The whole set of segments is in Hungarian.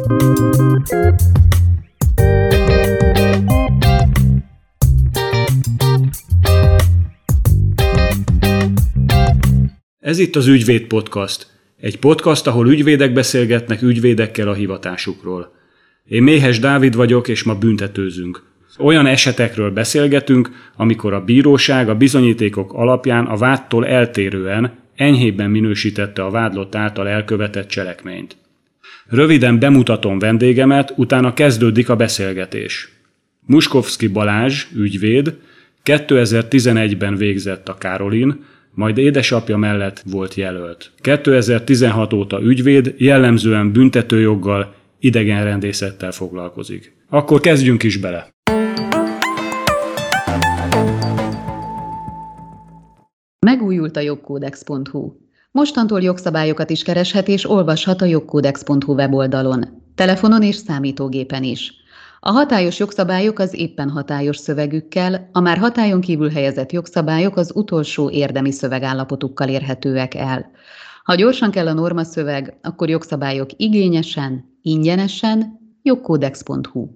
Ez itt az Ügyvéd Podcast. Egy podcast, ahol ügyvédek beszélgetnek ügyvédekkel a hivatásukról. Én Méhes Dávid vagyok, és ma büntetőzünk. Olyan esetekről beszélgetünk, amikor a bíróság a bizonyítékok alapján a vádtól eltérően enyhébben minősítette a vádlott által elkövetett cselekményt. Röviden bemutatom vendégemet, utána kezdődik a beszélgetés. Muskovski Balázs, ügyvéd, 2011-ben végzett a Károlin, majd édesapja mellett volt jelölt. 2016 óta ügyvéd, jellemzően büntetőjoggal, idegenrendészettel foglalkozik. Akkor kezdjünk is bele! Megújult a jogkódex.hu. Mostantól jogszabályokat is kereshet és olvashat a jogkódex.hu weboldalon, telefonon és számítógépen is. A hatályos jogszabályok az éppen hatályos szövegükkel, a már hatályon kívül helyezett jogszabályok az utolsó érdemi szövegállapotukkal érhetőek el. Ha gyorsan kell a norma szöveg, akkor jogszabályok igényesen, ingyenesen jogkódex.hu.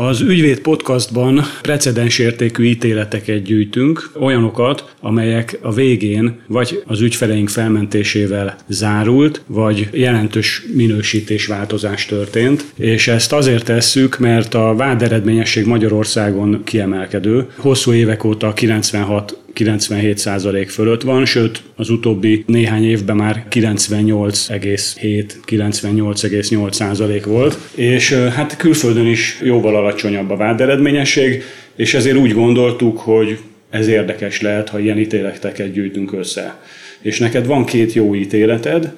Az Ügyvéd Podcastban precedens értékű ítéleteket gyűjtünk, olyanokat, amelyek a végén vagy az ügyfeleink felmentésével zárult, vagy jelentős minősítésváltozás történt, és ezt azért tesszük, mert a váderedményesség Magyarországon kiemelkedő. Hosszú évek óta 96 97% fölött van, sőt az utóbbi néhány évben már 98,7-98,8% volt, és hát külföldön is jóval alacsonyabb a váderedményesség, és ezért úgy gondoltuk, hogy ez érdekes lehet, ha ilyen ítéleteket gyűjtünk össze. És neked van két jó ítéleted,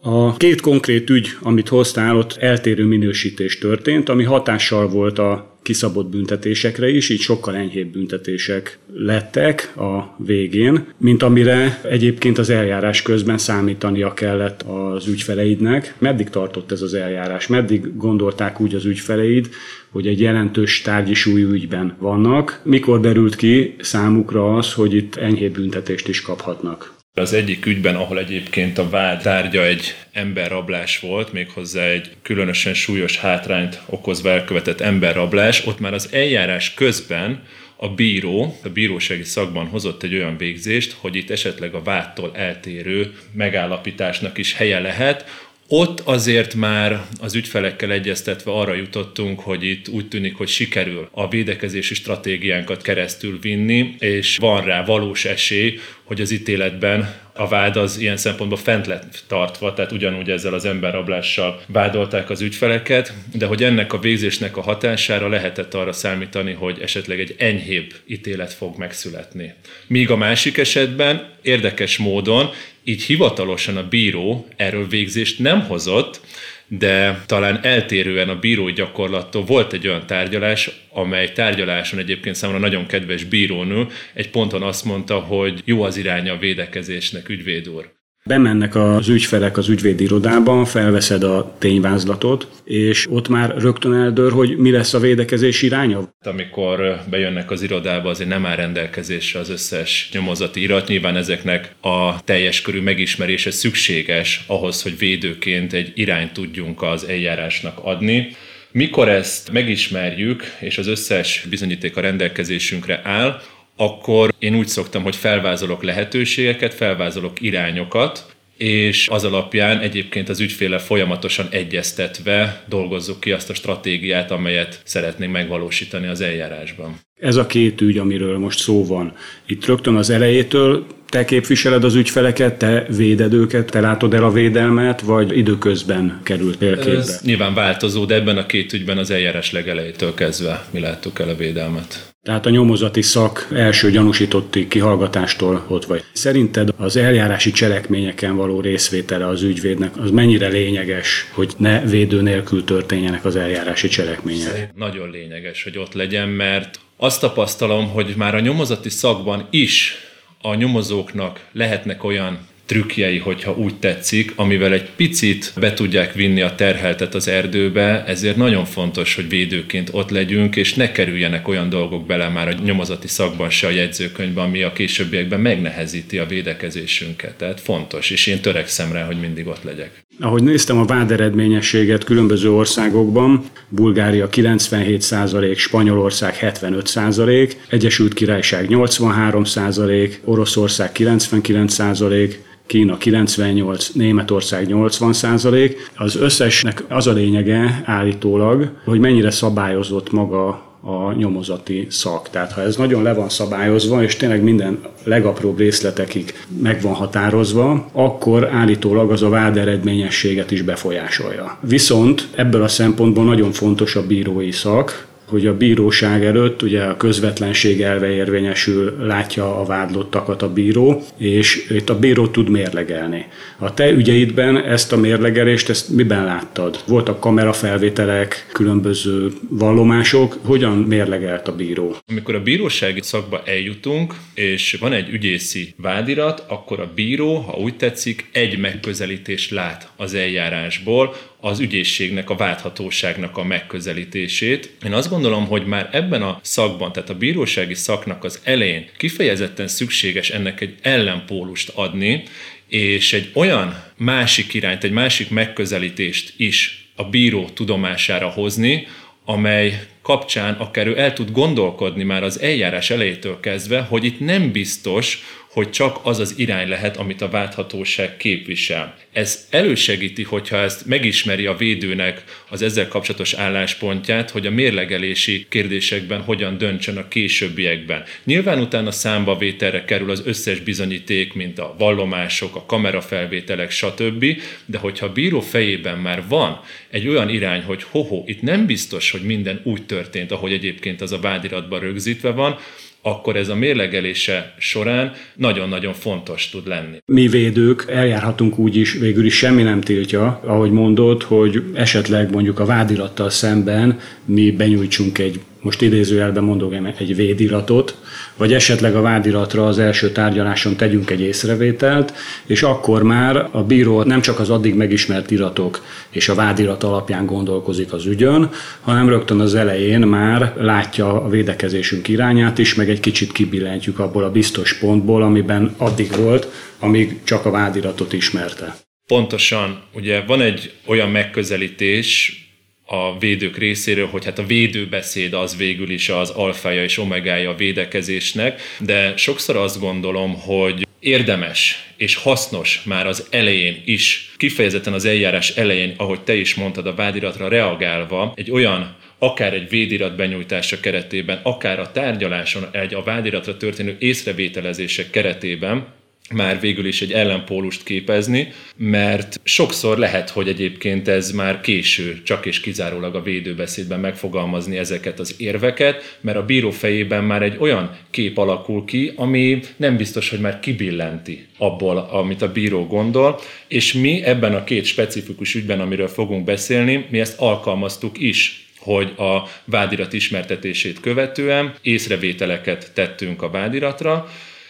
a két konkrét ügy, amit hoztál, ott eltérő minősítés történt, ami hatással volt a kiszabott büntetésekre is, így sokkal enyhébb büntetések lettek a végén, mint amire egyébként az eljárás közben számítania kellett az ügyfeleidnek. Meddig tartott ez az eljárás? Meddig gondolták úgy az ügyfeleid, hogy egy jelentős tárgyi súlyú ügyben vannak? Mikor derült ki számukra az, hogy itt enyhébb büntetést is kaphatnak? Az egyik ügyben, ahol egyébként a vád tárgya egy emberrablás volt, méghozzá egy különösen súlyos hátrányt okozva elkövetett emberrablás, ott már az eljárás közben a bíró, a bírósági szakban hozott egy olyan végzést, hogy itt esetleg a vádtól eltérő megállapításnak is helye lehet, ott azért már az ügyfelekkel egyeztetve arra jutottunk, hogy itt úgy tűnik, hogy sikerül a védekezési stratégiánkat keresztül vinni, és van rá valós esély, hogy az ítéletben a vád az ilyen szempontból fent lett tartva, tehát ugyanúgy ezzel az emberrablással vádolták az ügyfeleket, de hogy ennek a végzésnek a hatására lehetett arra számítani, hogy esetleg egy enyhébb ítélet fog megszületni. Míg a másik esetben érdekes módon így hivatalosan a bíró erről végzést nem hozott, de talán eltérően a bírói gyakorlattól volt egy olyan tárgyalás, amely tárgyaláson egyébként számomra nagyon kedves bírónő egy ponton azt mondta, hogy jó az iránya a védekezésnek, ügyvéd úr. Bemennek az ügyfelek az ügyvédirodában, felveszed a tényvázlatot, és ott már rögtön eldől, hogy mi lesz a védekezés iránya? Amikor bejönnek az irodába, azért nem áll rendelkezésre az összes nyomozati irat. Nyilván ezeknek a teljes körű megismerése szükséges ahhoz, hogy védőként egy irányt tudjunk az eljárásnak adni. Mikor ezt megismerjük, és az összes bizonyíték a rendelkezésünkre áll, akkor én úgy szoktam, hogy felvázolok lehetőségeket, felvázolok irányokat, és az alapján egyébként az ügyféle folyamatosan egyeztetve dolgozzuk ki azt a stratégiát, amelyet szeretnénk megvalósítani az eljárásban. Ez a két ügy, amiről most szó van. Itt rögtön az elejétől te képviseled az ügyfeleket, te véded őket, te látod el a védelmet, vagy időközben került pélképbe? Ez nyilván változó, de ebben a két ügyben az eljárás legelejétől kezdve mi láttuk el a védelmet. Tehát a nyomozati szak első gyanúsítotti kihallgatástól ott vagy. Szerinted az eljárási cselekményeken való részvétele az ügyvédnek az mennyire lényeges, hogy ne védő nélkül történjenek az eljárási cselekmények? Szerint nagyon lényeges, hogy ott legyen, mert azt tapasztalom, hogy már a nyomozati szakban is a nyomozóknak lehetnek olyan trükkjei, hogyha úgy tetszik, amivel egy picit be tudják vinni a terheltet az erdőbe, ezért nagyon fontos, hogy védőként ott legyünk, és ne kerüljenek olyan dolgok bele már a nyomozati szakban se a jegyzőkönyvben, ami a későbbiekben megnehezíti a védekezésünket. Tehát fontos, és én törekszem rá, hogy mindig ott legyek. Ahogy néztem a váderedményességet különböző országokban, Bulgária 97%, Spanyolország 75%, Egyesült Királyság 83%, Oroszország 99%, Kína 98, Németország 80 százalék. Az összesnek az a lényege állítólag, hogy mennyire szabályozott maga a nyomozati szak. Tehát ha ez nagyon le van szabályozva, és tényleg minden legapróbb részletekig meg van határozva, akkor állítólag az a vád eredményességet is befolyásolja. Viszont ebből a szempontból nagyon fontos a bírói szak, hogy a bíróság előtt ugye a közvetlenség elve érvényesül, látja a vádlottakat a bíró, és itt a bíró tud mérlegelni. A te ügyeidben ezt a mérlegelést, ezt miben láttad? Voltak kamerafelvételek, különböző vallomások, hogyan mérlegelt a bíró? Amikor a bírósági szakba eljutunk, és van egy ügyészi vádirat, akkor a bíró, ha úgy tetszik, egy megközelítést lát az eljárásból, az ügyészségnek, a válthatóságnak a megközelítését. Én azt gondolom, hogy már ebben a szakban, tehát a bírósági szaknak az elején kifejezetten szükséges ennek egy ellenpólust adni, és egy olyan másik irányt, egy másik megközelítést is a bíró tudomására hozni, amely kapcsán akár ő el tud gondolkodni már az eljárás elejétől kezdve, hogy itt nem biztos, hogy csak az az irány lehet, amit a válthatóság képvisel. Ez elősegíti, hogyha ezt megismeri a védőnek az ezzel kapcsolatos álláspontját, hogy a mérlegelési kérdésekben hogyan döntsön a későbbiekben. Nyilván utána számbavételre kerül az összes bizonyíték, mint a vallomások, a kamerafelvételek, stb., de hogyha a bíró fejében már van egy olyan irány, hogy hoho, itt nem biztos, hogy minden úgy történt, ahogy egyébként az a vádiratban rögzítve van, akkor ez a mérlegelése során nagyon-nagyon fontos tud lenni. Mi védők eljárhatunk úgy is, végül is semmi nem tiltja, ahogy mondod, hogy esetleg mondjuk a vádirattal szemben mi benyújtsunk egy most idézőjelben mondok egy védiratot, vagy esetleg a vádiratra az első tárgyaláson tegyünk egy észrevételt, és akkor már a bíró nem csak az addig megismert iratok és a vádirat alapján gondolkozik az ügyön, hanem rögtön az elején már látja a védekezésünk irányát is, meg egy kicsit kibillentjük abból a biztos pontból, amiben addig volt, amíg csak a vádiratot ismerte. Pontosan, ugye van egy olyan megközelítés, a védők részéről, hogy hát a védőbeszéd az végül is az alfája és omegája a védekezésnek, de sokszor azt gondolom, hogy érdemes és hasznos már az elején is, kifejezetten az eljárás elején, ahogy te is mondtad, a vádiratra reagálva, egy olyan akár egy védirat benyújtása keretében, akár a tárgyaláson, egy a vádiratra történő észrevételezések keretében, már végül is egy ellenpólust képezni, mert sokszor lehet, hogy egyébként ez már késő, csak és kizárólag a védőbeszédben megfogalmazni ezeket az érveket, mert a bíró fejében már egy olyan kép alakul ki, ami nem biztos, hogy már kibillenti abból, amit a bíró gondol, és mi ebben a két specifikus ügyben, amiről fogunk beszélni, mi ezt alkalmaztuk is hogy a vádirat ismertetését követően észrevételeket tettünk a vádiratra,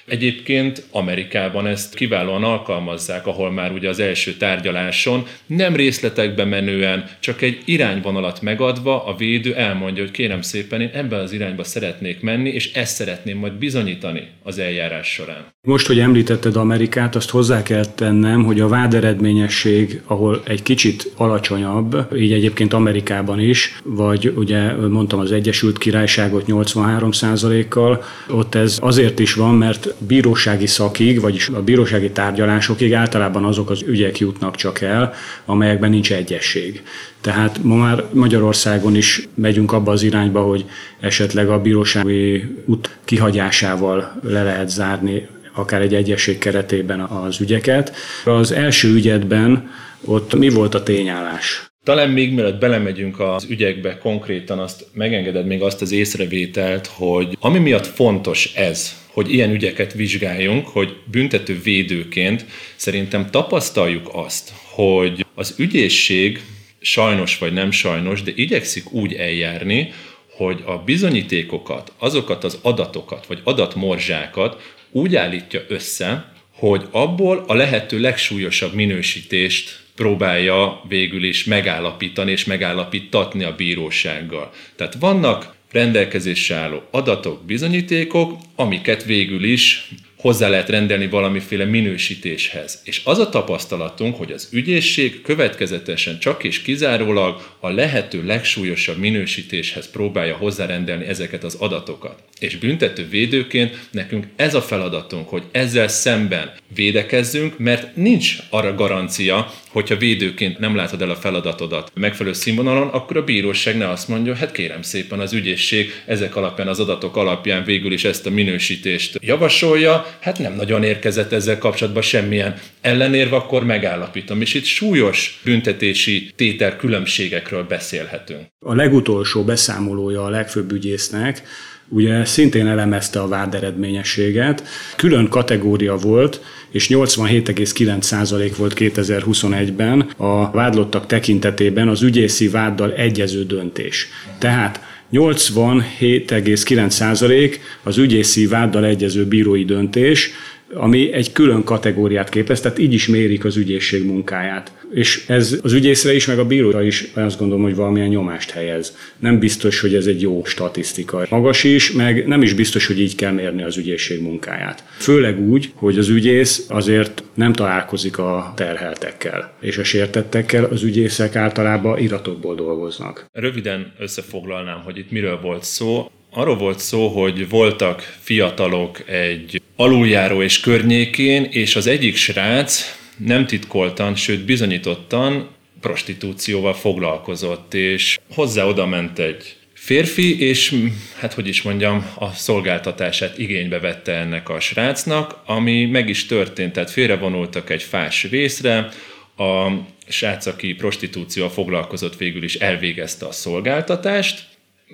Egyébként Amerikában ezt kiválóan alkalmazzák, ahol már ugye az első tárgyaláson nem részletekbe menően, csak egy irányvonalat megadva a védő elmondja, hogy kérem szépen, én ebben az irányba szeretnék menni, és ezt szeretném majd bizonyítani az eljárás során. Most, hogy említetted Amerikát, azt hozzá kell tennem, hogy a váderedményesség, ahol egy kicsit alacsonyabb, így egyébként Amerikában is, vagy ugye mondtam az Egyesült Királyságot 83%-kal, ott ez azért is van, mert bírósági szakig, vagyis a bírósági tárgyalásokig általában azok az ügyek jutnak csak el, amelyekben nincs egyesség. Tehát ma már Magyarországon is megyünk abba az irányba, hogy esetleg a bírósági út kihagyásával le lehet zárni akár egy egyesség keretében az ügyeket. Az első ügyetben ott mi volt a tényállás? Talán még mielőtt belemegyünk az ügyekbe konkrétan, azt megengeded még azt az észrevételt, hogy ami miatt fontos ez, hogy ilyen ügyeket vizsgáljunk, hogy büntető védőként szerintem tapasztaljuk azt, hogy az ügyészség sajnos vagy nem sajnos, de igyekszik úgy eljárni, hogy a bizonyítékokat, azokat az adatokat, vagy adatmorzsákat úgy állítja össze, hogy abból a lehető legsúlyosabb minősítést próbálja végül is megállapítani és megállapítatni a bírósággal. Tehát vannak rendelkezésre álló adatok, bizonyítékok, amiket végül is hozzá lehet rendelni valamiféle minősítéshez. És az a tapasztalatunk, hogy az ügyészség következetesen csak és kizárólag a lehető legsúlyosabb minősítéshez próbálja hozzárendelni ezeket az adatokat. És büntető védőként nekünk ez a feladatunk, hogy ezzel szemben védekezzünk, mert nincs arra garancia, hogyha védőként nem látod el a feladatodat megfelelő színvonalon, akkor a bíróság ne azt mondja, hát kérem szépen az ügyészség ezek alapján, az adatok alapján végül is ezt a minősítést javasolja, hát nem nagyon érkezett ezzel kapcsolatban semmilyen ellenérve, akkor megállapítom. És itt súlyos büntetési tétel különbségekről beszélhetünk. A legutolsó beszámolója a legfőbb ügyésznek, ugye szintén elemezte a vád eredményességet. Külön kategória volt, és 87,9% volt 2021-ben a vádlottak tekintetében az ügyészi váddal egyező döntés. Tehát 87,9% az ügyészi váddal egyező bírói döntés, ami egy külön kategóriát képez, tehát így is mérik az ügyészség munkáját. És ez az ügyészre is, meg a bíróra is azt gondolom, hogy valamilyen nyomást helyez. Nem biztos, hogy ez egy jó statisztika. Magas is, meg nem is biztos, hogy így kell mérni az ügyészség munkáját. Főleg úgy, hogy az ügyész azért nem találkozik a terheltekkel, és a sértettekkel az ügyészek általában iratokból dolgoznak. Röviden összefoglalnám, hogy itt miről volt szó. Arról volt szó, hogy voltak fiatalok egy aluljáró és környékén, és az egyik srác nem titkoltan, sőt bizonyítottan prostitúcióval foglalkozott, és hozzá oda ment egy férfi, és hát hogy is mondjam, a szolgáltatását igénybe vette ennek a srácnak, ami meg is történt, tehát félrevonultak egy fás részre, a srác, aki prostitúcióval foglalkozott, végül is elvégezte a szolgáltatást,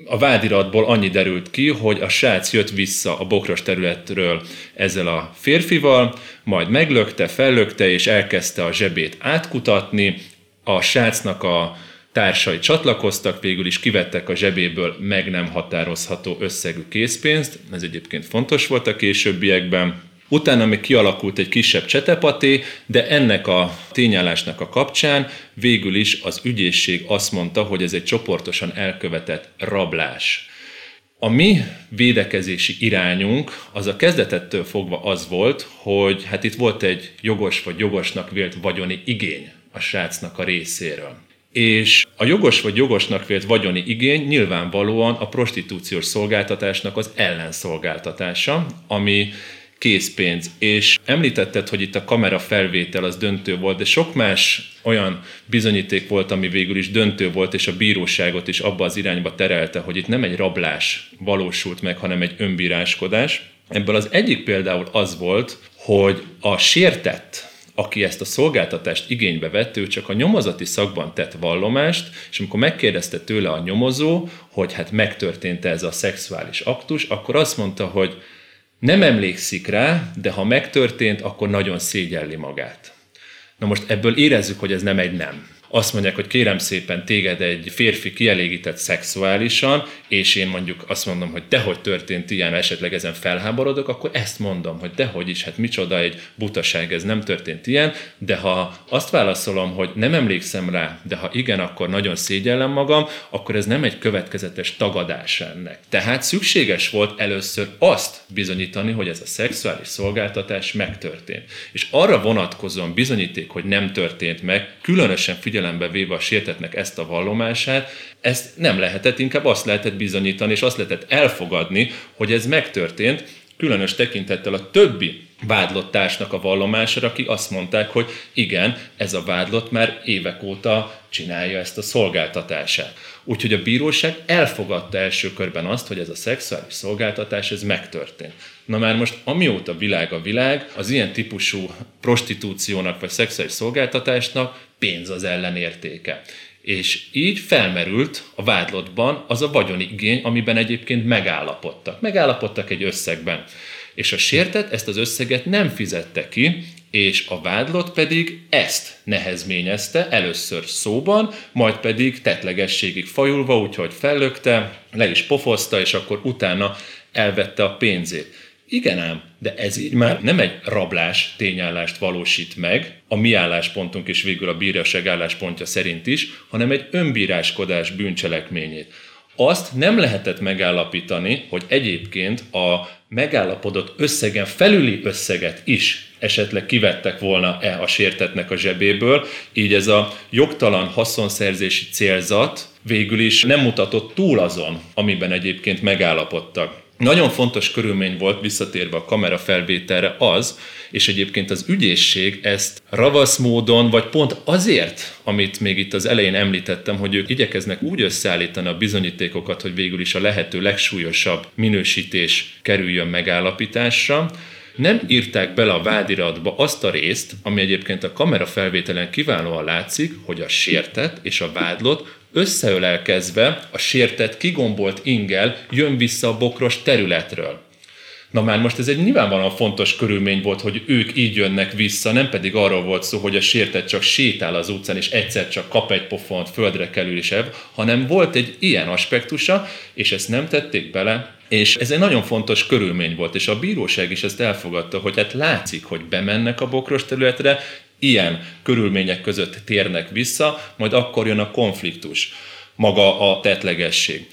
a vádiratból annyi derült ki, hogy a srác jött vissza a bokros területről ezzel a férfival, majd meglökte, fellökte, és elkezdte a zsebét átkutatni. A srácnak a társai csatlakoztak, végül is kivettek a zsebéből meg nem határozható összegű készpénzt, ez egyébként fontos volt a későbbiekben, Utána még kialakult egy kisebb csetepaté, de ennek a tényállásnak a kapcsán végül is az ügyészség azt mondta, hogy ez egy csoportosan elkövetett rablás. A mi védekezési irányunk az a kezdetettől fogva az volt, hogy hát itt volt egy jogos vagy jogosnak vélt vagyoni igény a srácnak a részéről. És a jogos vagy jogosnak vélt vagyoni igény nyilvánvalóan a prostitúciós szolgáltatásnak az ellenszolgáltatása, ami készpénz. És említetted, hogy itt a kamera felvétel az döntő volt, de sok más olyan bizonyíték volt, ami végül is döntő volt, és a bíróságot is abba az irányba terelte, hogy itt nem egy rablás valósult meg, hanem egy önbíráskodás. Ebből az egyik például az volt, hogy a sértett, aki ezt a szolgáltatást igénybe vett, ő csak a nyomozati szakban tett vallomást, és amikor megkérdezte tőle a nyomozó, hogy hát megtörtént ez a szexuális aktus, akkor azt mondta, hogy nem emlékszik rá, de ha megtörtént, akkor nagyon szégyelli magát. Na most ebből érezzük, hogy ez nem egy nem azt mondják, hogy kérem szépen téged egy férfi kielégített szexuálisan, és én mondjuk azt mondom, hogy dehogy történt ilyen, esetleg ezen felháborodok, akkor ezt mondom, hogy dehogy is, hát micsoda egy butaság, ez nem történt ilyen, de ha azt válaszolom, hogy nem emlékszem rá, de ha igen, akkor nagyon szégyellem magam, akkor ez nem egy következetes tagadás ennek. Tehát szükséges volt először azt bizonyítani, hogy ez a szexuális szolgáltatás megtörtént. És arra vonatkozóan bizonyíték, hogy nem történt meg, különösen figyelem figyelembe véve a sértetnek ezt a vallomását, ezt nem lehetett, inkább azt lehetett bizonyítani, és azt lehetett elfogadni, hogy ez megtörtént, különös tekintettel a többi vádlott társnak a vallomására, akik azt mondták, hogy igen, ez a vádlott már évek óta csinálja ezt a szolgáltatását. Úgyhogy a bíróság elfogadta első körben azt, hogy ez a szexuális szolgáltatás, ez megtörtént. Na már most amióta világ a világ, az ilyen típusú prostitúciónak vagy szexuális szolgáltatásnak pénz az ellenértéke. És így felmerült a vádlottban az a vagyoni igény, amiben egyébként megállapodtak. Megállapodtak egy összegben. És a sértett ezt az összeget nem fizette ki, és a vádlott pedig ezt nehezményezte, először szóban, majd pedig tetlegességig fajulva, úgyhogy fellökte, le is pofozta, és akkor utána elvette a pénzét. Igen ám, de ez így már nem egy rablás tényállást valósít meg, a mi álláspontunk és végül a bíróság álláspontja szerint is, hanem egy önbíráskodás bűncselekményét. Azt nem lehetett megállapítani, hogy egyébként a megállapodott összegen felüli összeget is esetleg kivettek volna-e a sértetnek a zsebéből, így ez a jogtalan haszonszerzési célzat végül is nem mutatott túl azon, amiben egyébként megállapodtak. Nagyon fontos körülmény volt, visszatérve a kamera felvételre az, és egyébként az ügyészség ezt ravasz módon, vagy pont azért, amit még itt az elején említettem, hogy ők igyekeznek úgy összeállítani a bizonyítékokat, hogy végül is a lehető legsúlyosabb minősítés kerüljön megállapításra, nem írták bele a vádiratba azt a részt, ami egyébként a kamera felvételen kiválóan látszik, hogy a sértett és a vádlott összeölelkezve a sértett kigombolt ingel jön vissza a bokros területről. Na már most ez egy nyilvánvalóan fontos körülmény volt, hogy ők így jönnek vissza, nem pedig arról volt szó, hogy a sértett csak sétál az utcán, és egyszer csak kap egy pofont, földre kerül is ebb, hanem volt egy ilyen aspektusa, és ezt nem tették bele, és ez egy nagyon fontos körülmény volt, és a bíróság is ezt elfogadta, hogy hát látszik, hogy bemennek a bokros területre, ilyen körülmények között térnek vissza, majd akkor jön a konfliktus, maga a tetlegesség.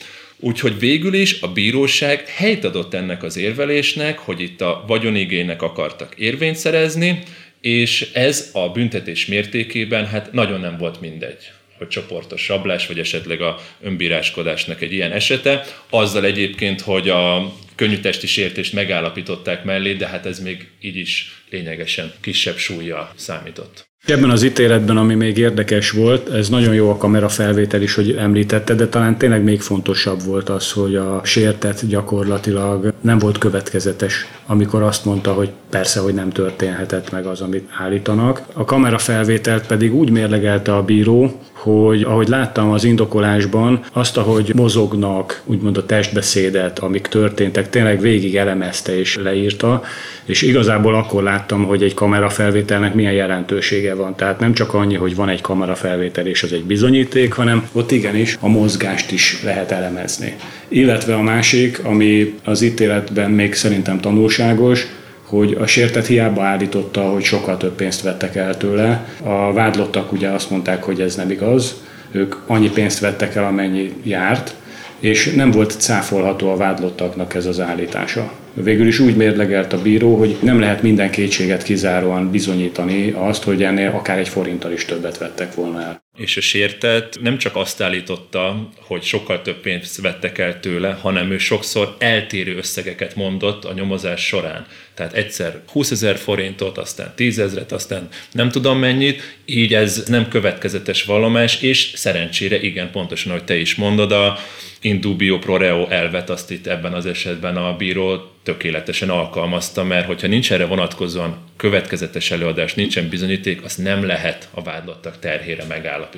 Úgyhogy végül is a bíróság helyt adott ennek az érvelésnek, hogy itt a vagyonigénynek akartak érvényt szerezni, és ez a büntetés mértékében hát nagyon nem volt mindegy hogy csoportos rablás, vagy esetleg a önbíráskodásnak egy ilyen esete. Azzal egyébként, hogy a könnyű testi sértést megállapították mellé, de hát ez még így is lényegesen kisebb súlya számított. Ebben az ítéletben, ami még érdekes volt, ez nagyon jó a kamera felvétel is, hogy említette, de talán tényleg még fontosabb volt az, hogy a sértett gyakorlatilag nem volt következetes, amikor azt mondta, hogy persze, hogy nem történhetett meg az, amit állítanak. A kamera felvételt pedig úgy mérlegelte a bíró, hogy ahogy láttam az indokolásban, azt, ahogy mozognak, úgymond a testbeszédet, amik történtek, tényleg végig elemezte és leírta, és igazából akkor láttam, hogy egy kamerafelvételnek milyen jelentősége van. Tehát nem csak annyi, hogy van egy kamerafelvétel és az egy bizonyíték, hanem ott igenis a mozgást is lehet elemezni. Illetve a másik, ami az ítéletben még szerintem tanulságos, hogy a sértet hiába állította, hogy sokkal több pénzt vettek el tőle. A vádlottak ugye azt mondták, hogy ez nem igaz, ők annyi pénzt vettek el, amennyi járt, és nem volt cáfolható a vádlottaknak ez az állítása. Végül is úgy mérlegelt a bíró, hogy nem lehet minden kétséget kizáróan bizonyítani azt, hogy ennél akár egy forinttal is többet vettek volna el. És a sértett nem csak azt állította, hogy sokkal több pénzt vettek el tőle, hanem ő sokszor eltérő összegeket mondott a nyomozás során. Tehát egyszer 20 ezer forintot, aztán 10 ezeret, aztán nem tudom mennyit, így ez nem következetes vallomás, és szerencsére igen, pontosan, ahogy te is mondod, a indubio pro reo elvet azt itt ebben az esetben a bíró tökéletesen alkalmazta, mert hogyha nincs erre vonatkozóan következetes előadás, nincsen bizonyíték, azt nem lehet a vádlottak terhére megállapítani.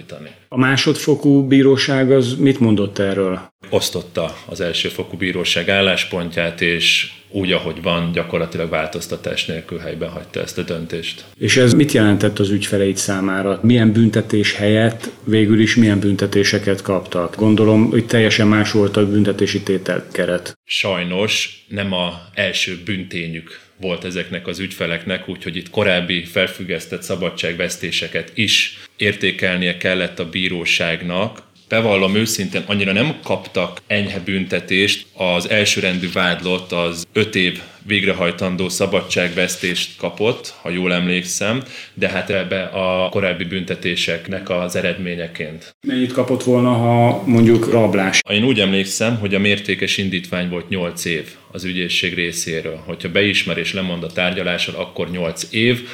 A másodfokú bíróság az mit mondott erről? Osztotta az elsőfokú bíróság álláspontját, és úgy, ahogy van, gyakorlatilag változtatás nélkül helyben hagyta ezt a döntést. És ez mit jelentett az ügyfeleid számára? Milyen büntetés helyett végül is milyen büntetéseket kaptak? Gondolom, hogy teljesen más volt a büntetési tételkeret. Sajnos nem a első büntényük volt ezeknek az ügyfeleknek, úgyhogy itt korábbi felfüggesztett szabadságvesztéseket is értékelnie kellett a bíróságnak, bevallom őszintén, annyira nem kaptak enyhe büntetést. Az elsőrendű vádlott az öt év végrehajtandó szabadságvesztést kapott, ha jól emlékszem, de hát ebbe a korábbi büntetéseknek az eredményeként. Mennyit kapott volna, ha mondjuk rablás? Én úgy emlékszem, hogy a mértékes indítvány volt 8 év az ügyészség részéről. Hogyha beismer és lemond a tárgyalással, akkor 8 év,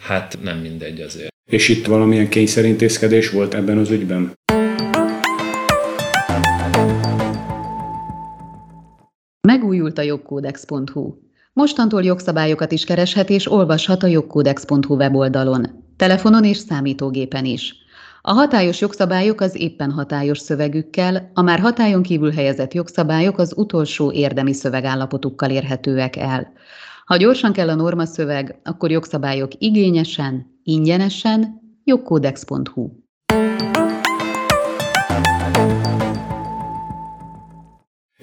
hát nem mindegy azért. És itt valamilyen kényszerintézkedés volt ebben az ügyben? Megújult a jogkódex.hu. Mostantól jogszabályokat is kereshet és olvashat a jogkódex.hu weboldalon, telefonon és számítógépen is. A hatályos jogszabályok az éppen hatályos szövegükkel, a már hatályon kívül helyezett jogszabályok az utolsó érdemi szövegállapotukkal érhetőek el. Ha gyorsan kell a norma szöveg, akkor jogszabályok igényesen, ingyenesen, jogkódex.hu.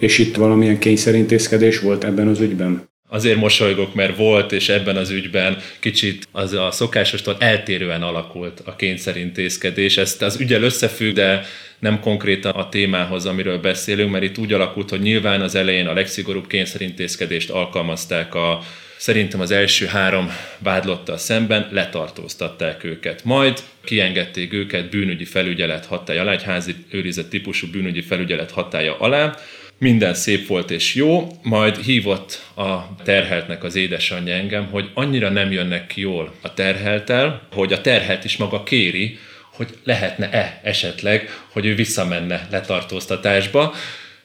És itt valamilyen kényszerintézkedés volt ebben az ügyben? Azért mosolygok, mert volt, és ebben az ügyben kicsit az a szokásostól eltérően alakult a kényszerintézkedés. Ezt az ügyel összefügg, de nem konkrétan a témához, amiről beszélünk, mert itt úgy alakult, hogy nyilván az elején a legszigorúbb kényszerintézkedést alkalmazták a szerintem az első három vádlottal szemben letartóztatták őket. Majd kiengedték őket bűnügyi felügyelet hatája alá, egy házi őrizet típusú bűnügyi felügyelet hatája alá, minden szép volt és jó, majd hívott a terheltnek az édesanyja engem, hogy annyira nem jönnek ki jól a terheltel, hogy a terhelt is maga kéri, hogy lehetne-e esetleg, hogy ő visszamenne letartóztatásba.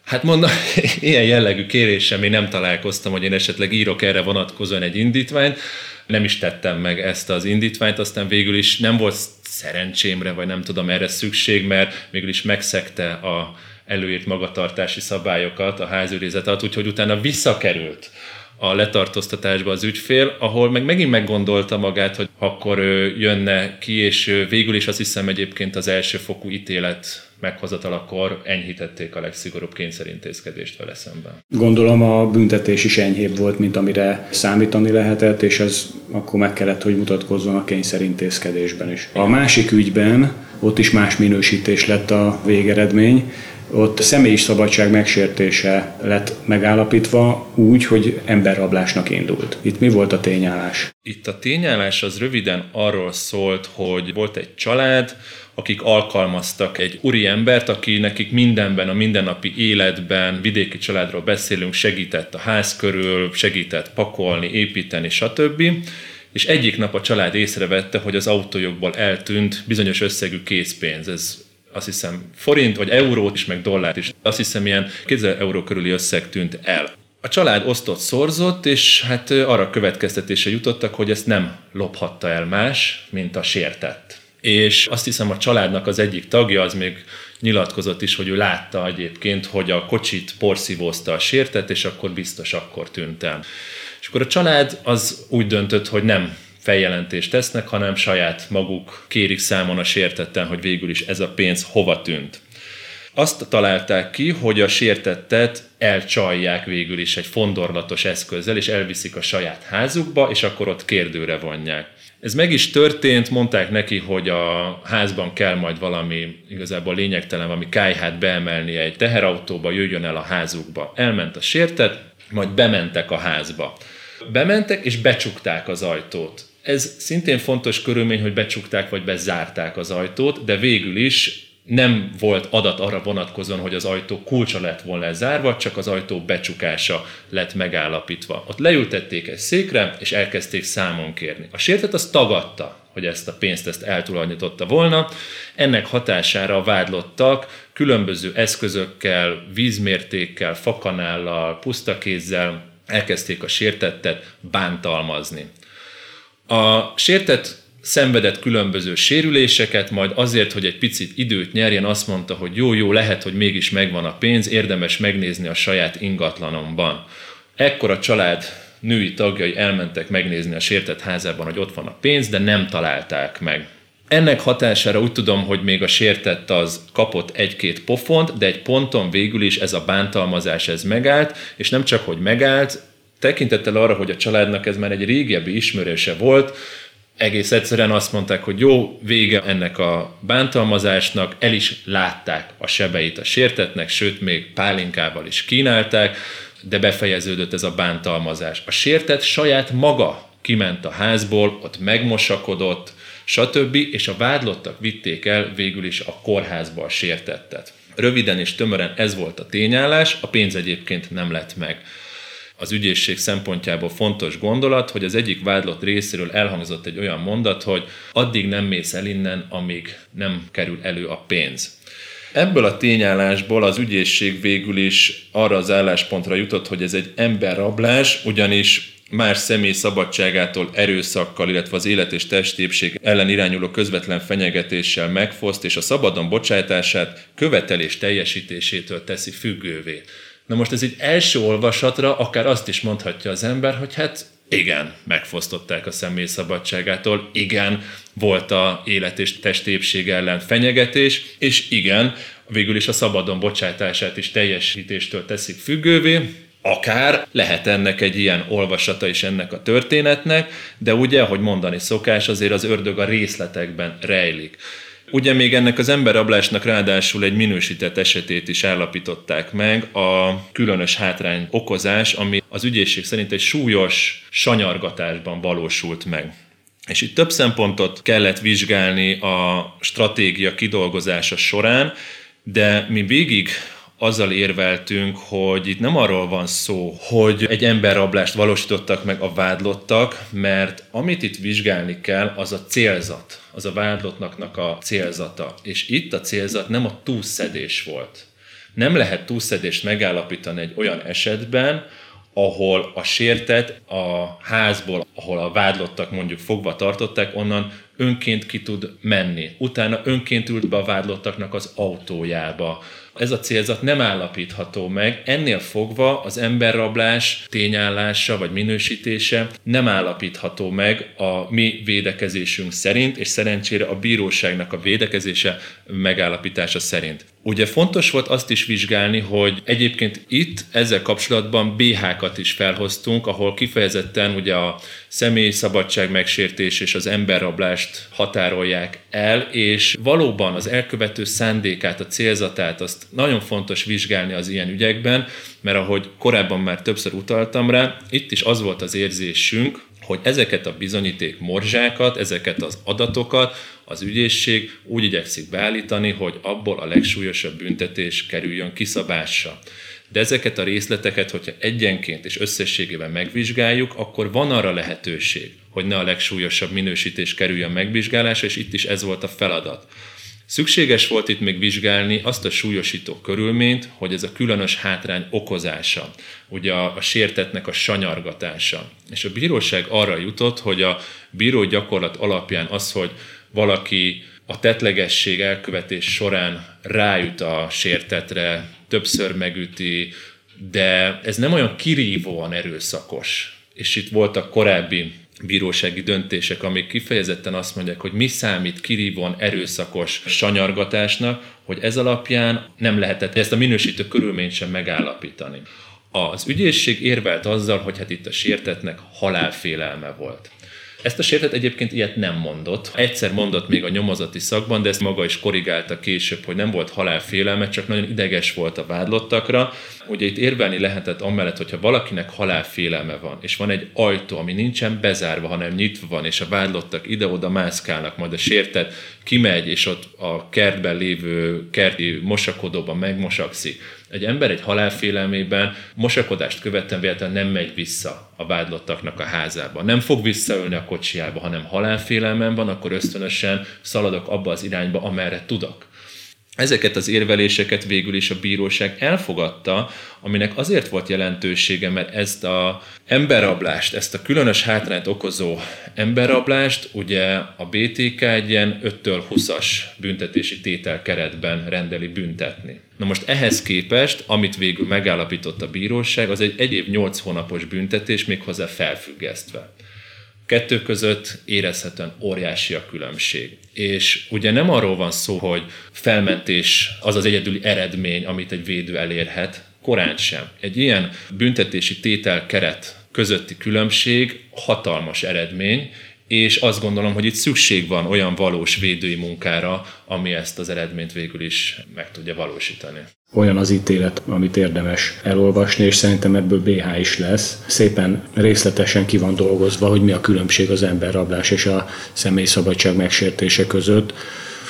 Hát mondom, ilyen jellegű kéréssel én nem találkoztam, hogy én esetleg írok erre vonatkozóan egy indítványt. Nem is tettem meg ezt az indítványt, aztán végül is nem volt szerencsémre, vagy nem tudom erre szükség, mert végül is megszegte a előírt magatartási szabályokat a házőrizet alatt, úgyhogy utána visszakerült a letartóztatásba az ügyfél, ahol meg megint meggondolta magát, hogy akkor jönne ki, és végül is azt hiszem egyébként az elsőfokú ítélet meghozatalakor enyhítették a legszigorúbb kényszerintézkedést vele szemben. Gondolom a büntetés is enyhébb volt, mint amire számítani lehetett, és ez akkor meg kellett, hogy mutatkozzon a kényszerintézkedésben is. A másik ügyben ott is más minősítés lett a végeredmény, ott személyi szabadság megsértése lett megállapítva úgy, hogy emberrablásnak indult. Itt mi volt a tényállás? Itt a tényállás az röviden arról szólt, hogy volt egy család, akik alkalmaztak egy úri embert, aki nekik mindenben, a mindennapi életben, vidéki családról beszélünk, segített a ház körül, segített pakolni, építeni, stb. És egyik nap a család észrevette, hogy az autójogból eltűnt bizonyos összegű készpénz. Ez azt hiszem forint, vagy eurót is, meg dollárt is. Azt hiszem ilyen 2000 euró körüli összeg tűnt el. A család osztott, szorzott, és hát arra következtetése jutottak, hogy ezt nem lophatta el más, mint a sértett. És azt hiszem a családnak az egyik tagja az még nyilatkozott is, hogy ő látta egyébként, hogy a kocsit porszívózta a sértett, és akkor biztos akkor tűnt el. És akkor a család az úgy döntött, hogy nem feljelentést tesznek, hanem saját maguk kérik számon a sértetten, hogy végül is ez a pénz hova tűnt. Azt találták ki, hogy a sértettet elcsalják végül is egy fondorlatos eszközzel, és elviszik a saját házukba, és akkor ott kérdőre vonják. Ez meg is történt, mondták neki, hogy a házban kell majd valami, igazából lényegtelen, valami kájhát beemelni egy teherautóba, jöjjön el a házukba. Elment a sértet, majd bementek a házba. Bementek és becsukták az ajtót. Ez szintén fontos körülmény, hogy becsukták vagy bezárták az ajtót, de végül is nem volt adat arra vonatkozóan, hogy az ajtó kulcsa lett volna zárva, csak az ajtó becsukása lett megállapítva. Ott leültették egy székre, és elkezdték számon kérni. A sértet az tagadta, hogy ezt a pénzt ezt eltulajdonította volna. Ennek hatására a vádlottak különböző eszközökkel, vízmértékkel, fakanállal, pusztakézzel elkezdték a sértettet bántalmazni. A sértett szenvedett különböző sérüléseket, majd azért, hogy egy picit időt nyerjen, azt mondta, hogy jó, jó, lehet, hogy mégis megvan a pénz, érdemes megnézni a saját ingatlanomban. Ekkor a család női tagjai elmentek megnézni a sértett házában, hogy ott van a pénz, de nem találták meg. Ennek hatására úgy tudom, hogy még a sértett az kapott egy-két pofont, de egy ponton végül is ez a bántalmazás ez megállt, és nem csak, hogy megállt, tekintettel arra, hogy a családnak ez már egy régebbi ismerőse volt, egész egyszerűen azt mondták, hogy jó, vége ennek a bántalmazásnak, el is látták a sebeit a sértetnek, sőt, még pálinkával is kínálták, de befejeződött ez a bántalmazás. A sértett saját maga kiment a házból, ott megmosakodott, stb., és a vádlottak vitték el végül is a kórházba a sértettet. Röviden és tömören ez volt a tényállás, a pénz egyébként nem lett meg az ügyészség szempontjából fontos gondolat, hogy az egyik vádlott részéről elhangzott egy olyan mondat, hogy addig nem mész el innen, amíg nem kerül elő a pénz. Ebből a tényállásból az ügyészség végül is arra az álláspontra jutott, hogy ez egy emberrablás, ugyanis más személy szabadságától erőszakkal, illetve az élet és testépség ellen irányuló közvetlen fenyegetéssel megfoszt, és a szabadon bocsátását követelés teljesítésétől teszi függővé. Na most ez egy első olvasatra akár azt is mondhatja az ember, hogy hát igen, megfosztották a személy szabadságától, igen, volt a élet és testépség ellen fenyegetés, és igen, végül is a szabadon bocsátását is teljesítéstől teszik függővé, Akár lehet ennek egy ilyen olvasata is ennek a történetnek, de ugye, ahogy mondani szokás, azért az ördög a részletekben rejlik. Ugye még ennek az emberrablásnak ráadásul egy minősített esetét is állapították meg, a különös hátrány okozás, ami az ügyészség szerint egy súlyos sanyargatásban valósult meg. És itt több szempontot kellett vizsgálni a stratégia kidolgozása során, de mi végig azzal érveltünk, hogy itt nem arról van szó, hogy egy emberrablást valósítottak meg a vádlottak, mert amit itt vizsgálni kell, az a célzat, az a vádlottnak a célzata. És itt a célzat nem a túlszedés volt. Nem lehet túlszedést megállapítani egy olyan esetben, ahol a sértet a házból, ahol a vádlottak mondjuk fogva tartották, onnan önként ki tud menni. Utána önként ült be a vádlottaknak az autójába. Ez a célzat nem állapítható meg, ennél fogva az emberrablás tényállása vagy minősítése nem állapítható meg a mi védekezésünk szerint, és szerencsére a bíróságnak a védekezése megállapítása szerint. Ugye fontos volt azt is vizsgálni, hogy egyébként itt ezzel kapcsolatban BH-kat is felhoztunk, ahol kifejezetten ugye a személyi szabadság megsértés és az emberrablást határolják el, és valóban az elkövető szándékát, a célzatát azt nagyon fontos vizsgálni az ilyen ügyekben, mert ahogy korábban már többször utaltam rá, itt is az volt az érzésünk, hogy ezeket a bizonyíték morzsákat, ezeket az adatokat az ügyészség úgy igyekszik beállítani, hogy abból a legsúlyosabb büntetés kerüljön kiszabásra. De ezeket a részleteket, hogyha egyenként és összességében megvizsgáljuk, akkor van arra lehetőség, hogy ne a legsúlyosabb minősítés kerüljön megvizsgálásra, és itt is ez volt a feladat. Szükséges volt itt még vizsgálni azt a súlyosító körülményt, hogy ez a különös hátrány okozása, ugye a, a sértetnek a sanyargatása. És a bíróság arra jutott, hogy a bíró gyakorlat alapján az, hogy valaki a tetlegesség elkövetés során rájut a sértetre, többször megüti, de ez nem olyan kirívóan erőszakos. És itt voltak korábbi bírósági döntések, amik kifejezetten azt mondják, hogy mi számít kirívóan erőszakos sanyargatásnak, hogy ez alapján nem lehetett ezt a minősítő körülményt sem megállapítani. Az ügyészség érvelt azzal, hogy hát itt a sértetnek halálfélelme volt. Ezt a sértet egyébként ilyet nem mondott. Egyszer mondott még a nyomozati szakban, de ezt maga is korrigálta később, hogy nem volt halálfélelme, csak nagyon ideges volt a vádlottakra. Ugye itt érvelni lehetett amellett, hogyha valakinek halálfélelme van, és van egy ajtó, ami nincsen bezárva, hanem nyitva van, és a vádlottak ide-oda mászkálnak, majd a sértet kimegy, és ott a kertben lévő kerti mosakodóban megmosakszik, egy ember egy halálfélelmében mosakodást követően véletlenül nem megy vissza a vádlottaknak a házába. Nem fog visszaölni a kocsiába, hanem halálfélelmen van, akkor ösztönösen szaladok abba az irányba, amerre tudok. Ezeket az érveléseket végül is a bíróság elfogadta, aminek azért volt jelentősége, mert ezt a emberrablást, ezt a különös hátrányt okozó emberrablást ugye a BTK egy ilyen 5-től 20-as büntetési tétel keretben rendeli büntetni. Na most ehhez képest, amit végül megállapított a bíróság, az egy egyéb 8 hónapos büntetés, méghozzá felfüggesztve kettő között érezhetően óriási a különbség. És ugye nem arról van szó, hogy felmentés az az egyedüli eredmény, amit egy védő elérhet, korán sem. Egy ilyen büntetési tétel keret közötti különbség hatalmas eredmény, és azt gondolom, hogy itt szükség van olyan valós védői munkára, ami ezt az eredményt végül is meg tudja valósítani. Olyan az ítélet, amit érdemes elolvasni, és szerintem ebből BH is lesz. Szépen részletesen ki van dolgozva, hogy mi a különbség az emberrablás és a személy szabadság megsértése között.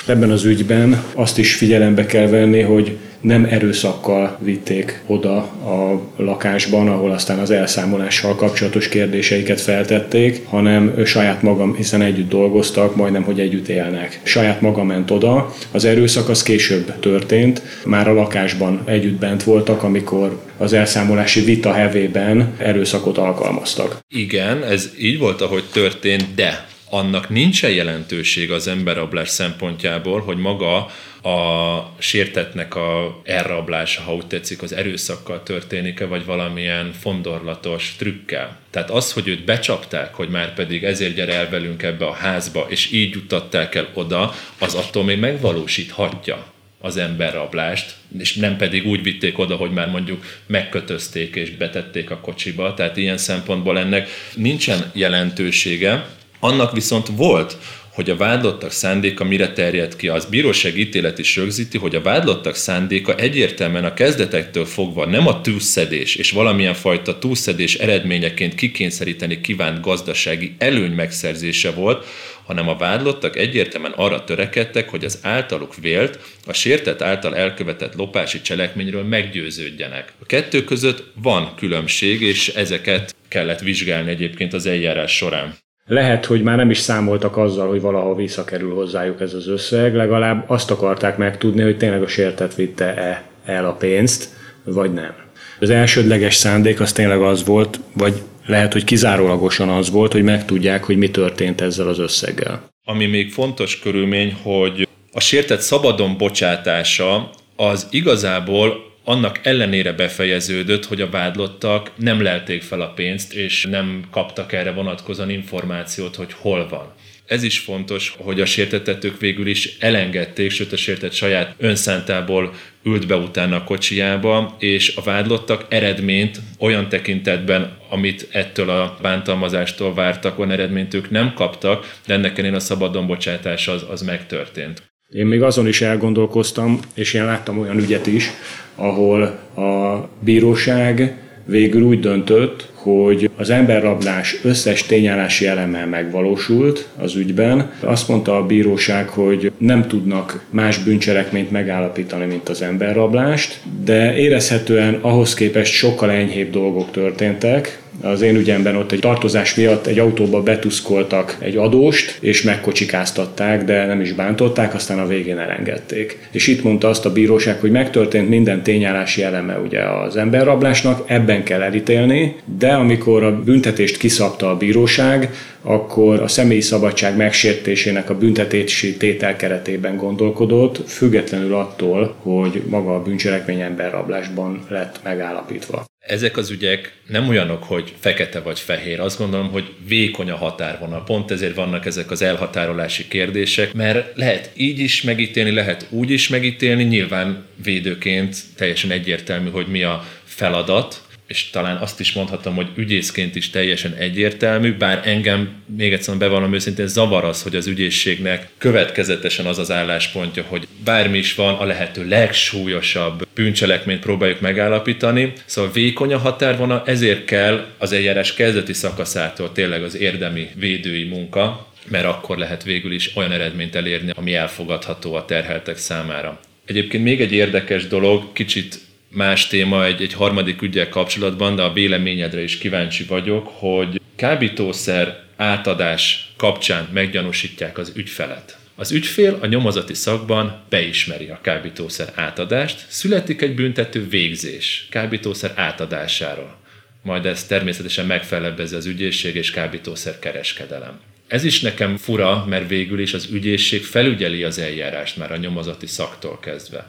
Ebben az ügyben azt is figyelembe kell venni, hogy nem erőszakkal vitték oda a lakásban, ahol aztán az elszámolással kapcsolatos kérdéseiket feltették, hanem saját magam, hiszen együtt dolgoztak, majdnem, hogy együtt élnek. Saját maga ment oda, az erőszak az később történt, már a lakásban együtt bent voltak, amikor az elszámolási vita hevében erőszakot alkalmaztak. Igen, ez így volt, ahogy történt, de annak nincsen jelentőség az emberrablás szempontjából, hogy maga a sértetnek a elrablása, ha úgy tetszik, az erőszakkal történik-e, vagy valamilyen fondorlatos trükkel. Tehát az, hogy őt becsapták, hogy már pedig ezért gyere el velünk ebbe a házba, és így juttatták el oda, az attól még megvalósíthatja az emberrablást, és nem pedig úgy vitték oda, hogy már mondjuk megkötözték és betették a kocsiba, tehát ilyen szempontból ennek nincsen jelentősége. Annak viszont volt, hogy a vádlottak szándéka mire terjed ki. Az bíróság ítélet is rögzíti, hogy a vádlottak szándéka egyértelműen a kezdetektől fogva nem a túlszedés és valamilyen fajta túlszedés eredményeként kikényszeríteni kívánt gazdasági előny megszerzése volt, hanem a vádlottak egyértelműen arra törekedtek, hogy az általuk vélt, a sértett által elkövetett lopási cselekményről meggyőződjenek. A kettő között van különbség, és ezeket kellett vizsgálni egyébként az eljárás során. Lehet, hogy már nem is számoltak azzal, hogy valaha visszakerül hozzájuk ez az összeg, legalább azt akarták megtudni, hogy tényleg a sértett vitte-e el a pénzt, vagy nem. Az elsődleges szándék az tényleg az volt, vagy lehet, hogy kizárólagosan az volt, hogy megtudják, hogy mi történt ezzel az összeggel. Ami még fontos körülmény, hogy a sértett szabadon bocsátása az igazából annak ellenére befejeződött, hogy a vádlottak nem lelték fel a pénzt, és nem kaptak erre vonatkozóan információt, hogy hol van. Ez is fontos, hogy a sértettetők végül is elengedték, sőt a sértett saját önszántából ült be utána a kocsijába, és a vádlottak eredményt olyan tekintetben, amit ettől a bántalmazástól vártak, olyan eredményt ők nem kaptak, de ennek a szabadon bocsátás az, az megtörtént. Én még azon is elgondolkoztam, és én láttam olyan ügyet is, ahol a bíróság végül úgy döntött, hogy az emberrablás összes tényállási eleme megvalósult az ügyben. Azt mondta a bíróság, hogy nem tudnak más bűncselekményt megállapítani, mint az emberrablást, de érezhetően ahhoz képest sokkal enyhébb dolgok történtek, az én ügyemben ott egy tartozás miatt egy autóba betuszkoltak egy adóst, és megkocsikáztatták, de nem is bántották, aztán a végén elengedték. És itt mondta azt a bíróság, hogy megtörtént minden tényállási eleme ugye az emberrablásnak, ebben kell elítélni, de amikor a büntetést kiszabta a bíróság, akkor a személyi szabadság megsértésének a büntetési tétel keretében gondolkodott, függetlenül attól, hogy maga a bűncselekmény emberrablásban lett megállapítva. Ezek az ügyek nem olyanok, hogy fekete vagy fehér. Azt gondolom, hogy vékony a határvonal. Pont ezért vannak ezek az elhatárolási kérdések, mert lehet így is megítélni, lehet úgy is megítélni. Nyilván védőként teljesen egyértelmű, hogy mi a feladat, és talán azt is mondhatom, hogy ügyészként is teljesen egyértelmű, bár engem még egyszer bevallom őszintén zavar az, hogy az ügyészségnek következetesen az az álláspontja, hogy bármi is van, a lehető legsúlyosabb bűncselekményt próbáljuk megállapítani. Szóval vékony a határvona, ezért kell az eljárás kezdeti szakaszától tényleg az érdemi védői munka, mert akkor lehet végül is olyan eredményt elérni, ami elfogadható a terheltek számára. Egyébként még egy érdekes dolog, kicsit más téma egy, egy harmadik ügyel kapcsolatban, de a véleményedre is kíváncsi vagyok, hogy kábítószer átadás kapcsán meggyanúsítják az ügyfelet. Az ügyfél a nyomozati szakban beismeri a kábítószer átadást, születik egy büntető végzés kábítószer átadásáról. Majd ez természetesen megfelebbezi az ügyészség és kábítószer kereskedelem. Ez is nekem fura, mert végül is az ügyészség felügyeli az eljárást már a nyomozati szaktól kezdve.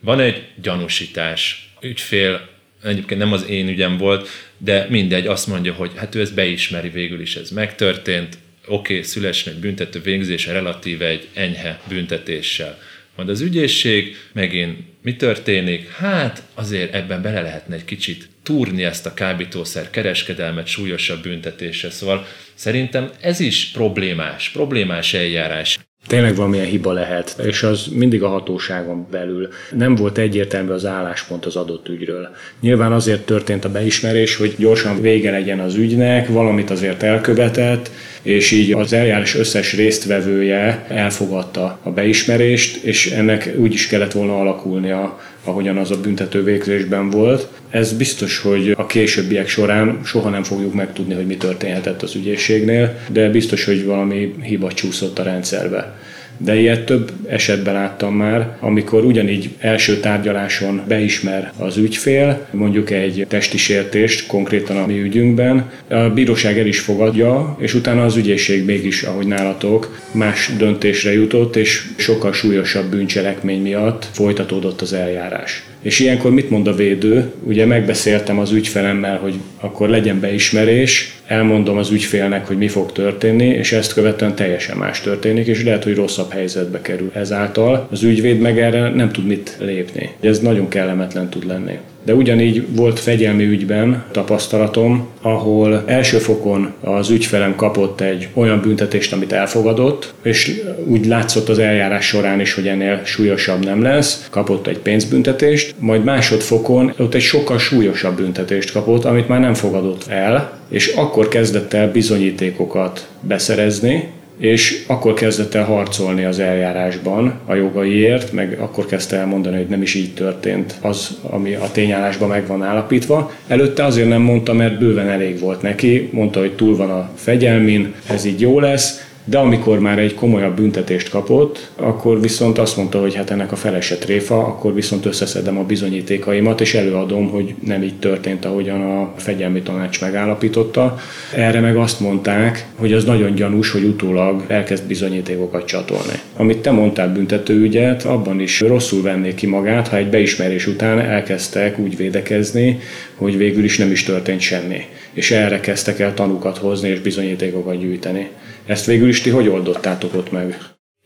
Van egy gyanúsítás, ügyfél, egyébként nem az én ügyem volt, de mindegy, azt mondja, hogy hát ő ezt beismeri, végül is ez megtörtént, oké, okay, szülessen büntető végzése relatíve egy enyhe büntetéssel. Majd az ügyészség megint mi történik? Hát azért ebben bele lehetne egy kicsit túrni ezt a kábítószer kereskedelmet súlyosabb büntetése. Szóval szerintem ez is problémás, problémás eljárás tényleg valamilyen hiba lehet, és az mindig a hatóságon belül. Nem volt egyértelmű az álláspont az adott ügyről. Nyilván azért történt a beismerés, hogy gyorsan vége legyen az ügynek, valamit azért elkövetett, és így az eljárás összes résztvevője elfogadta a beismerést, és ennek úgy is kellett volna alakulnia, ahogyan az a büntető végzésben volt. Ez biztos, hogy a későbbiek során soha nem fogjuk megtudni, hogy mi történhetett az ügyészségnél, de biztos, hogy valami hiba csúszott a rendszerbe de ilyet több esetben láttam már, amikor ugyanígy első tárgyaláson beismer az ügyfél, mondjuk egy testi sértést, konkrétan a mi ügyünkben, a bíróság el is fogadja, és utána az ügyészség mégis, ahogy nálatok, más döntésre jutott, és sokkal súlyosabb bűncselekmény miatt folytatódott az eljárás. És ilyenkor mit mond a védő? Ugye megbeszéltem az ügyfelemmel, hogy akkor legyen beismerés, elmondom az ügyfélnek, hogy mi fog történni, és ezt követően teljesen más történik, és lehet, hogy rosszabb helyzetbe kerül ezáltal. Az ügyvéd meg erre nem tud mit lépni. Ez nagyon kellemetlen tud lenni. De ugyanígy volt fegyelmi ügyben tapasztalatom, ahol első fokon az ügyfelem kapott egy olyan büntetést, amit elfogadott, és úgy látszott az eljárás során is, hogy ennél súlyosabb nem lesz, kapott egy pénzbüntetést, majd másodfokon ott egy sokkal súlyosabb büntetést kapott, amit már nem fogadott el, és akkor kezdett el bizonyítékokat beszerezni, és akkor kezdett el harcolni az eljárásban a jogaiért, meg akkor kezdte el mondani, hogy nem is így történt az, ami a tényállásban meg van állapítva. Előtte azért nem mondta, mert bőven elég volt neki, mondta, hogy túl van a fegyelmin, ez így jó lesz, de amikor már egy komolyabb büntetést kapott, akkor viszont azt mondta, hogy hát ennek a felese tréfa, akkor viszont összeszedem a bizonyítékaimat, és előadom, hogy nem így történt, ahogyan a fegyelmi tanács megállapította. Erre meg azt mondták, hogy az nagyon gyanús, hogy utólag elkezd bizonyítékokat csatolni. Amit te mondtál büntetőügyet, abban is rosszul vennék ki magát, ha egy beismerés után elkezdtek úgy védekezni, hogy végül is nem is történt semmi. És erre kezdtek el tanúkat hozni és bizonyítékokat gyűjteni. Ezt végül is ti hogy oldottátok ott meg?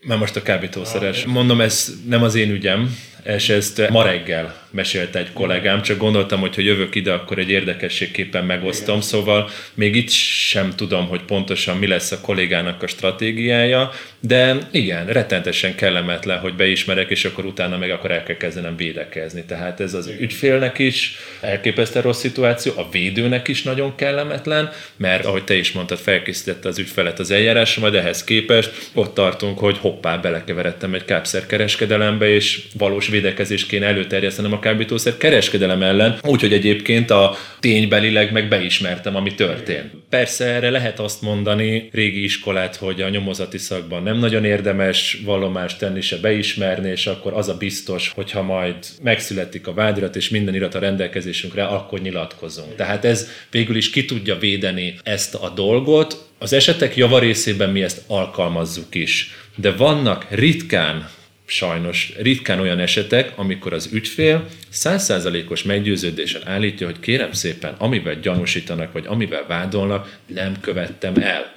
Már most a kábítószeres. Mondom, ez nem az én ügyem, és ezt ma reggel mesélte egy kollégám, csak gondoltam, hogy ha jövök ide, akkor egy érdekességképpen megosztom, szóval még itt sem tudom, hogy pontosan mi lesz a kollégának a stratégiája, de igen, rettentesen kellemetlen, hogy beismerek, és akkor utána meg akkor el kell kezdenem védekezni. Tehát ez az ügyfélnek is elképesztően rossz szituáció, a védőnek is nagyon kellemetlen, mert ahogy te is mondtad, felkészítette az ügyfelet az eljárásra, majd ehhez képest ott tartunk, hogy hoppá, belekeveredtem egy kápszerkereskedelembe, és valós védekezést kéne előterjesztenem a kábítószer kereskedelem ellen, úgyhogy egyébként a ténybelileg meg beismertem, ami történt. Persze erre lehet azt mondani, régi iskolát, hogy a nyomozati szakban nem nagyon érdemes vallomást tenni, se beismerni, és akkor az a biztos, hogyha majd megszületik a vádirat, és minden irat a rendelkezésünkre, akkor nyilatkozunk. Tehát ez végül is ki tudja védeni ezt a dolgot. Az esetek javarészében mi ezt alkalmazzuk is. De vannak ritkán sajnos ritkán olyan esetek, amikor az ügyfél százszázalékos meggyőződésen állítja, hogy kérem szépen, amivel gyanúsítanak, vagy amivel vádolnak, nem követtem el.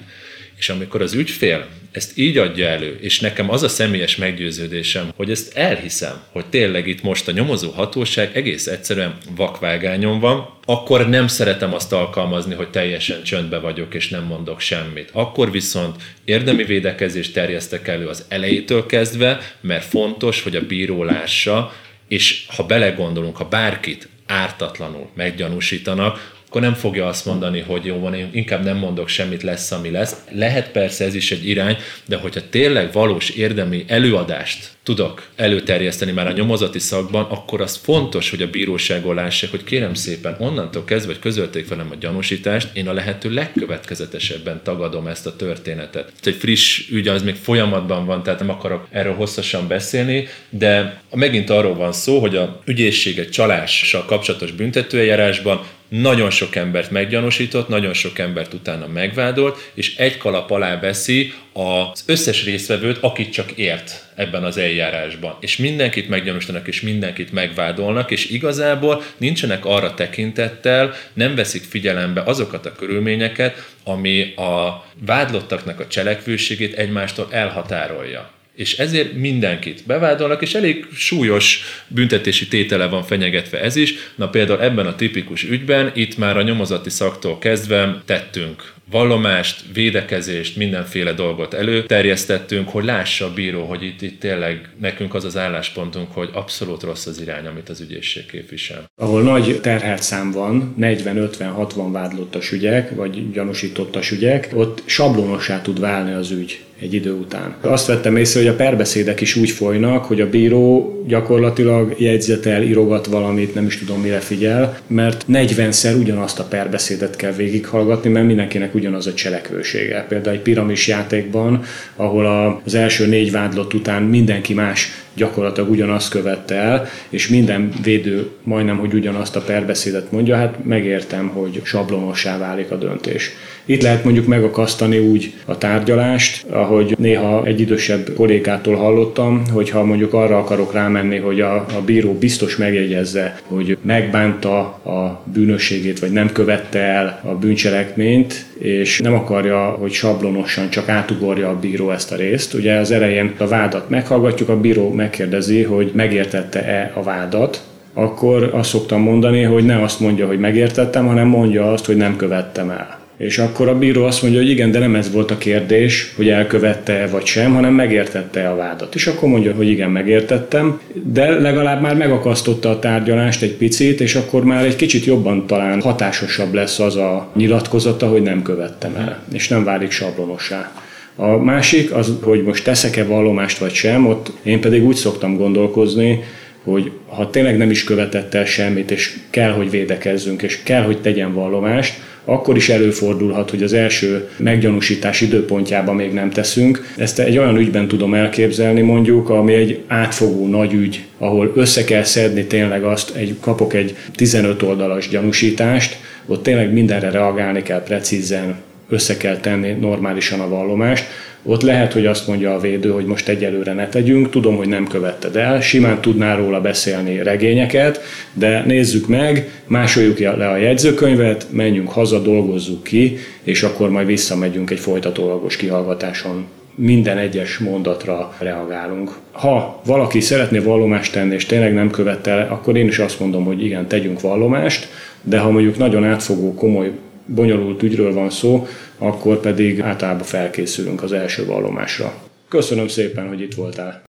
És amikor az ügyfél ezt így adja elő, és nekem az a személyes meggyőződésem, hogy ezt elhiszem, hogy tényleg itt most a nyomozó hatóság egész egyszerűen vakvágányon van, akkor nem szeretem azt alkalmazni, hogy teljesen csöndbe vagyok és nem mondok semmit. Akkor viszont érdemi védekezést terjesztek elő az elejétől kezdve, mert fontos, hogy a bíró lássa, és ha belegondolunk, ha bárkit ártatlanul meggyanúsítanak, akkor nem fogja azt mondani, hogy jó van, én inkább nem mondok semmit, lesz, ami lesz. Lehet persze ez is egy irány, de hogyha tényleg valós érdemi előadást tudok előterjeszteni már a nyomozati szakban, akkor az fontos, hogy a bíróságon lássák, hogy kérem szépen, onnantól kezdve, hogy közölték velem a gyanúsítást, én a lehető legkövetkezetesebben tagadom ezt a történetet. Ez egy friss ügy, az még folyamatban van, tehát nem akarok erről hosszasan beszélni, de megint arról van szó, hogy a ügyészség egy csalással kapcsolatos büntetőeljárásban nagyon sok embert meggyanúsított, nagyon sok embert utána megvádolt, és egy kalap alá veszi az összes résztvevőt, akit csak ért ebben az eljárásban. És mindenkit meggyanúsítanak, és mindenkit megvádolnak, és igazából nincsenek arra tekintettel, nem veszik figyelembe azokat a körülményeket, ami a vádlottaknak a cselekvőségét egymástól elhatárolja és ezért mindenkit bevádolnak, és elég súlyos büntetési tétele van fenyegetve ez is. Na például ebben a tipikus ügyben itt már a nyomozati szaktól kezdve tettünk vallomást, védekezést, mindenféle dolgot előterjesztettünk, hogy lássa a bíró, hogy itt, itt tényleg nekünk az az álláspontunk, hogy abszolút rossz az irány, amit az ügyészség képvisel. Ahol nagy terhelt szám van, 40-50-60 vádlottas ügyek, vagy gyanúsítottas ügyek, ott sablonosá tud válni az ügy egy idő után. Azt vettem észre, hogy a perbeszédek is úgy folynak, hogy a bíró gyakorlatilag jegyzetel, írogat valamit, nem is tudom mire figyel, mert 40-szer ugyanazt a perbeszédet kell végighallgatni, mert mindenkinek ugyanaz a cselekvősége. Például egy piramis játékban, ahol az első négy vádlott után mindenki más gyakorlatilag ugyanazt követte el, és minden védő majdnem, hogy ugyanazt a perbeszédet mondja, hát megértem, hogy sablonossá válik a döntés. Itt lehet mondjuk megakasztani úgy a tárgyalást, ahogy néha egy idősebb kollégától hallottam, hogy ha mondjuk arra akarok rámenni, hogy a, a bíró biztos megjegyezze, hogy megbánta a bűnösségét, vagy nem követte el a bűncselekményt, és nem akarja, hogy sablonosan csak átugorja a bíró ezt a részt. Ugye az elején a vádat meghallgatjuk, a bíró megkérdezi, hogy megértette-e a vádat, akkor azt szoktam mondani, hogy ne azt mondja, hogy megértettem, hanem mondja azt, hogy nem követtem el. És akkor a bíró azt mondja, hogy igen, de nem ez volt a kérdés, hogy elkövette vagy sem, hanem megértette a vádat. És akkor mondja, hogy igen, megértettem, de legalább már megakasztotta a tárgyalást egy picit, és akkor már egy kicsit jobban talán hatásosabb lesz az a nyilatkozata, hogy nem követtem el, és nem válik sablonosá. A másik az, hogy most teszek-e vallomást vagy sem, ott én pedig úgy szoktam gondolkozni, hogy ha tényleg nem is követett el semmit, és kell, hogy védekezzünk, és kell, hogy tegyen vallomást, akkor is előfordulhat, hogy az első meggyanúsítás időpontjában még nem teszünk. Ezt egy olyan ügyben tudom elképzelni mondjuk, ami egy átfogó nagy ügy, ahol össze kell szedni tényleg azt, egy, kapok egy 15 oldalas gyanúsítást, ott tényleg mindenre reagálni kell precízen, össze kell tenni normálisan a vallomást, ott lehet, hogy azt mondja a védő, hogy most egyelőre ne tegyünk, tudom, hogy nem követted el, simán tudnál róla beszélni regényeket, de nézzük meg, másoljuk le a jegyzőkönyvet, menjünk haza, dolgozzuk ki, és akkor majd visszamegyünk egy folytatólagos kihallgatáson. Minden egyes mondatra reagálunk. Ha valaki szeretné vallomást tenni, és tényleg nem követte el, akkor én is azt mondom, hogy igen, tegyünk vallomást, de ha mondjuk nagyon átfogó, komoly bonyolult ügyről van szó, akkor pedig általában felkészülünk az első vallomásra. Köszönöm szépen, hogy itt voltál!